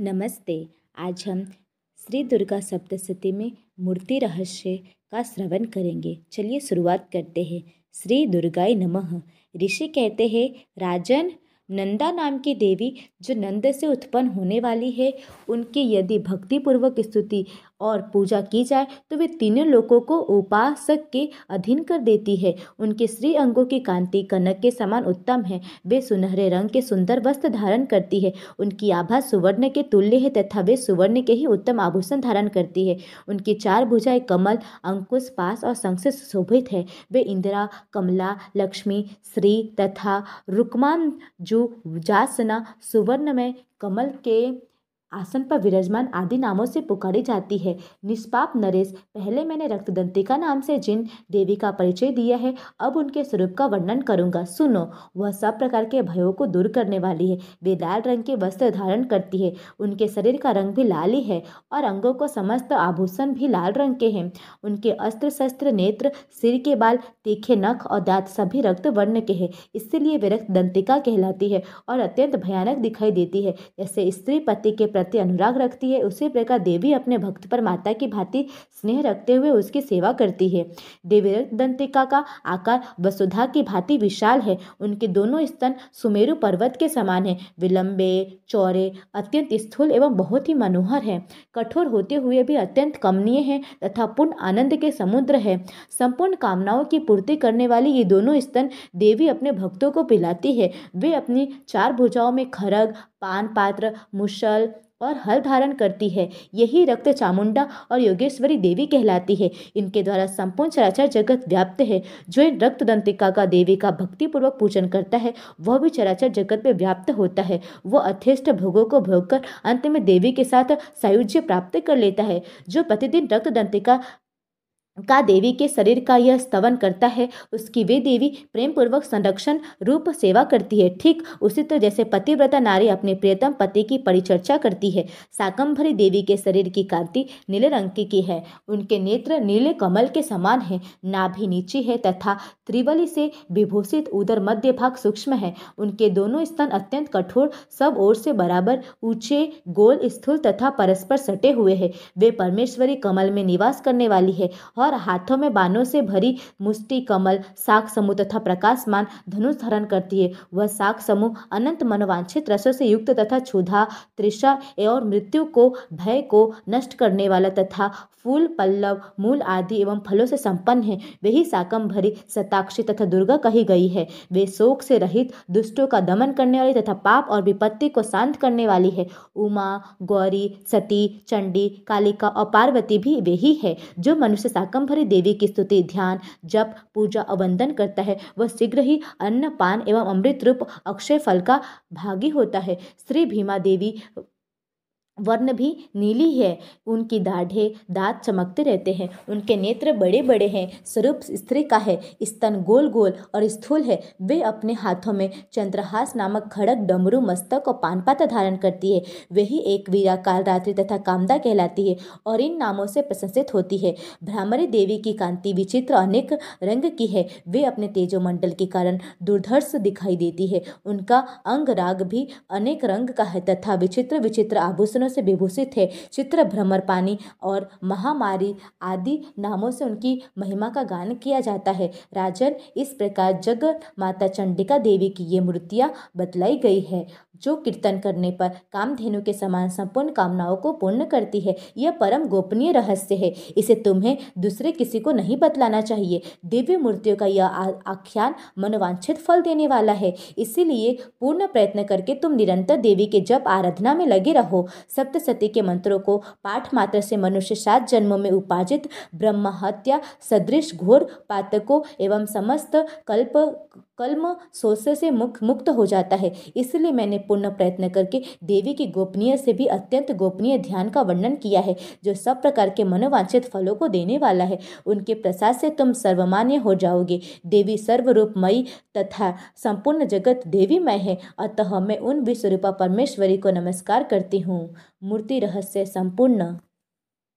नमस्ते। आज हम श्री दुर्गा सप्तशती में मूर्ति रहस्य का श्रवण करेंगे। चलिए शुरुआत करते हैं। श्री दुर्गाय नमः। ऋषि कहते हैं, राजन नंदा नाम की देवी जो नंद से उत्पन्न होने वाली है, उनकी यदि भक्तिपूर्वक स्तुति और पूजा की जाए तो वे तीनों लोगों को उपासक के अधीन कर देती है। उनके श्री अंगों की कांति कनक के समान उत्तम है। वे सुनहरे रंग के सुंदर वस्त्र धारण करती है। उनकी आभा सुवर्ण के तुल्य है तथा वे सुवर्ण के ही उत्तम आभूषण धारण करती है। उनकी चार भुजाएँ कमल, अंकुश पास और संघ से शोभित है। वे इंदिरा, कमला, लक्ष्मी, श्री तथा रुकमान जो जासना सुवर्ण में कमल के आसन पर विराजमान आदि नामों से पुकारी जाती है। निष्पाप नरेश, पहले मैंने रक्तदंतिका नाम से जिन देवी का परिचय दिया है, अब उनके स्वरूप का वर्णन करूँगा। सुनो, वह सब प्रकार के भयों को दूर करने वाली है। वे लाल रंग के वस्त्र धारण करती है। उनके शरीर का रंग भी लाल ही है और अंगों को समस्त आभूषण भी लाल रंग के हैं। उनके अस्त्र शस्त्र नेत्र, सिर के बाल, तीखे नख और दांत सभी रक्त वर्ण के हैं। इसीलिए वे रक्त दंतिका कहलाती है और अत्यंत भयानक दिखाई देती है। जैसे स्त्री पति के प्रति अनुराग रखती है। उसी प्रकार देवी अपने भक्त पर माता की भांति स्नेह रखते हुए उसकी सेवा करती है। देवी दंतिका का आकार वसुधा की भांति विशाल है। उनके दोनों स्तन सुमेरु पर्वत के समान है। विलंबे चौड़े अत्यंत स्थूल एवं बहुत ही मनोहर है। कठोर होते हुए भी अत्यंत कमनीय है तथा पूर्ण आनंद के समुद्र है। संपूर्ण कामनाओं की पूर्ति करने वाली ये दोनों स्तन देवी अपने भक्तों को पिलाती है। वे अपनी चार भुजाओं में खरग पान पात्र मुशल और हल धारण करती है। यही रक्त चामुंडा और योगेश्वरी देवी कहलाती है। इनके द्वारा संपूर्ण चराचर जगत व्याप्त है। जो इन रक्त दंतिका का, देवी का भक्तिपूर्वक पूजन करता है, वह भी चराचर जगत में व्याप्त होता है। वह अथेष्ट भोगों को भोगकर अंत में देवी के साथ सायुज्य प्राप्त कर लेता है। जो प्रतिदिन रक्त दंतिका का देवी के शरीर का यह स्तवन करता है उसकी वे देवी प्रेम पूर्वक संरक्षण रूप सेवा करती है। ठीक उसी तरह तो जैसे पतिव्रता नारी अपने प्रियतम पति की परिचर्चा करती है। साकंभरी देवी के शरीर की कांति नीले रंग की, की है। उनके नेत्र नीले कमल के समान है। नाभि नीची है तथा त्रिवली से विभूषित उदर मध्य भाग सूक्ष्म है। उनके दोनों स्तन अत्यंत कठोर सब ओर से बराबर ऊँचे गोल स्थूल तथा परस्पर सटे हुए है। वे परमेश्वरी कमल में निवास करने वाली है और हाथों में बानों से भरी मुष्टि, कमल साख समूह तथा प्रकाशमान धनुष धारण करती है। वह साख समूह अनंत मनोवांछित रसों से युक्त तथा क्षुधा त्रिषा और मृत्यु को, भय को नष्ट करने वाला तथा फूल, पल्लव, मूल आदि एवं फलों से संपन्न है। वही साकम भरी सताक्षी तथा दुर्गा कही गई है। वे शोक से रहित दुष्टों का दमन करने वाली तथा पाप और विपत्ति को शांत करने वाली है। उमा, गौरी, सती, चंडी, कालिका और पार्वती भी वही है जो मनुष्य शाकंभरी देवी की स्तुति, ध्यान, जप, पूजा और वंदन करता है। वह शीघ्र ही अन्न, पान एवं अमृत रूप अक्षय फल का भागी होता है। श्री भीमा देवी वर्ण भी नीली है। उनकी दाढ़े दांत चमकते रहते हैं। उनके नेत्र बड़े बड़े हैं। स्वरूप स्त्री का है। स्तन गोल गोल और स्थूल है। वे अपने हाथों में चंद्रहास नामक खड़क डमरू, मस्तक और पानपाता धारण करती है। वही एक वीरा काल रात्रि तथा कामदा कहलाती है और इन नामों से प्रशंसित होती है। भ्रामरी देवी की कांति विचित्र अनेक रंग की है। वे अपने तेजोमंडल के कारण दुर्धर्ष दिखाई देती है। उनका अंग राग भी अनेक रंग का है तथा विचित्र विचित्र आभूषणों से विभूषित है चित्र, भ्रमर, पानी और महामारी आदि नामों से उनकी महिमा का गान किया जाता है। राजन, इस प्रकार जग माता चंडिका देवी की ये मूर्तियाँ बतलाई गई है। जो कीर्तन करने पर कामधेनु के समान संपूर्ण कामनाओं को पूर्ण करती है, यह परम गोपनीय रहस्य है। इसे तुम्हें दूसरे किसी को नहीं बतलाना चाहिए। दिव्य मूर्तियों का यह आख्यान मनोवांछित फल देने वाला है। इसीलिए पूर्ण प्रयत्न करके तुम निरंतर देवी के जप आराधना में लगे रहो। सप्तसती के मंत्रों को पाठ मात्र से मनुष्य सात जन्मों में उपार्जित ब्रह्म हत्या सदृश घोर, पातकों एवं समस्त कल्प कल्म सोचे से मुक्त मुक्त हो जाता है। इसलिए मैंने पूर्ण प्रयत्न करके देवी की गोपनीय से भी अत्यंत गोपनीय ध्यान का वर्णन किया है, जो सब प्रकार के मनोवांछित फलों को देने वाला है। उनके प्रसाद से तुम सर्वमान्य हो जाओगे। देवी सर्वरूपमयी तथा संपूर्ण जगत देवीमय है। अतः मैं उन विश्वरूपा परमेश्वरी को नमस्कार करती हूँ। मूर्ति रहस्य संपूर्ण।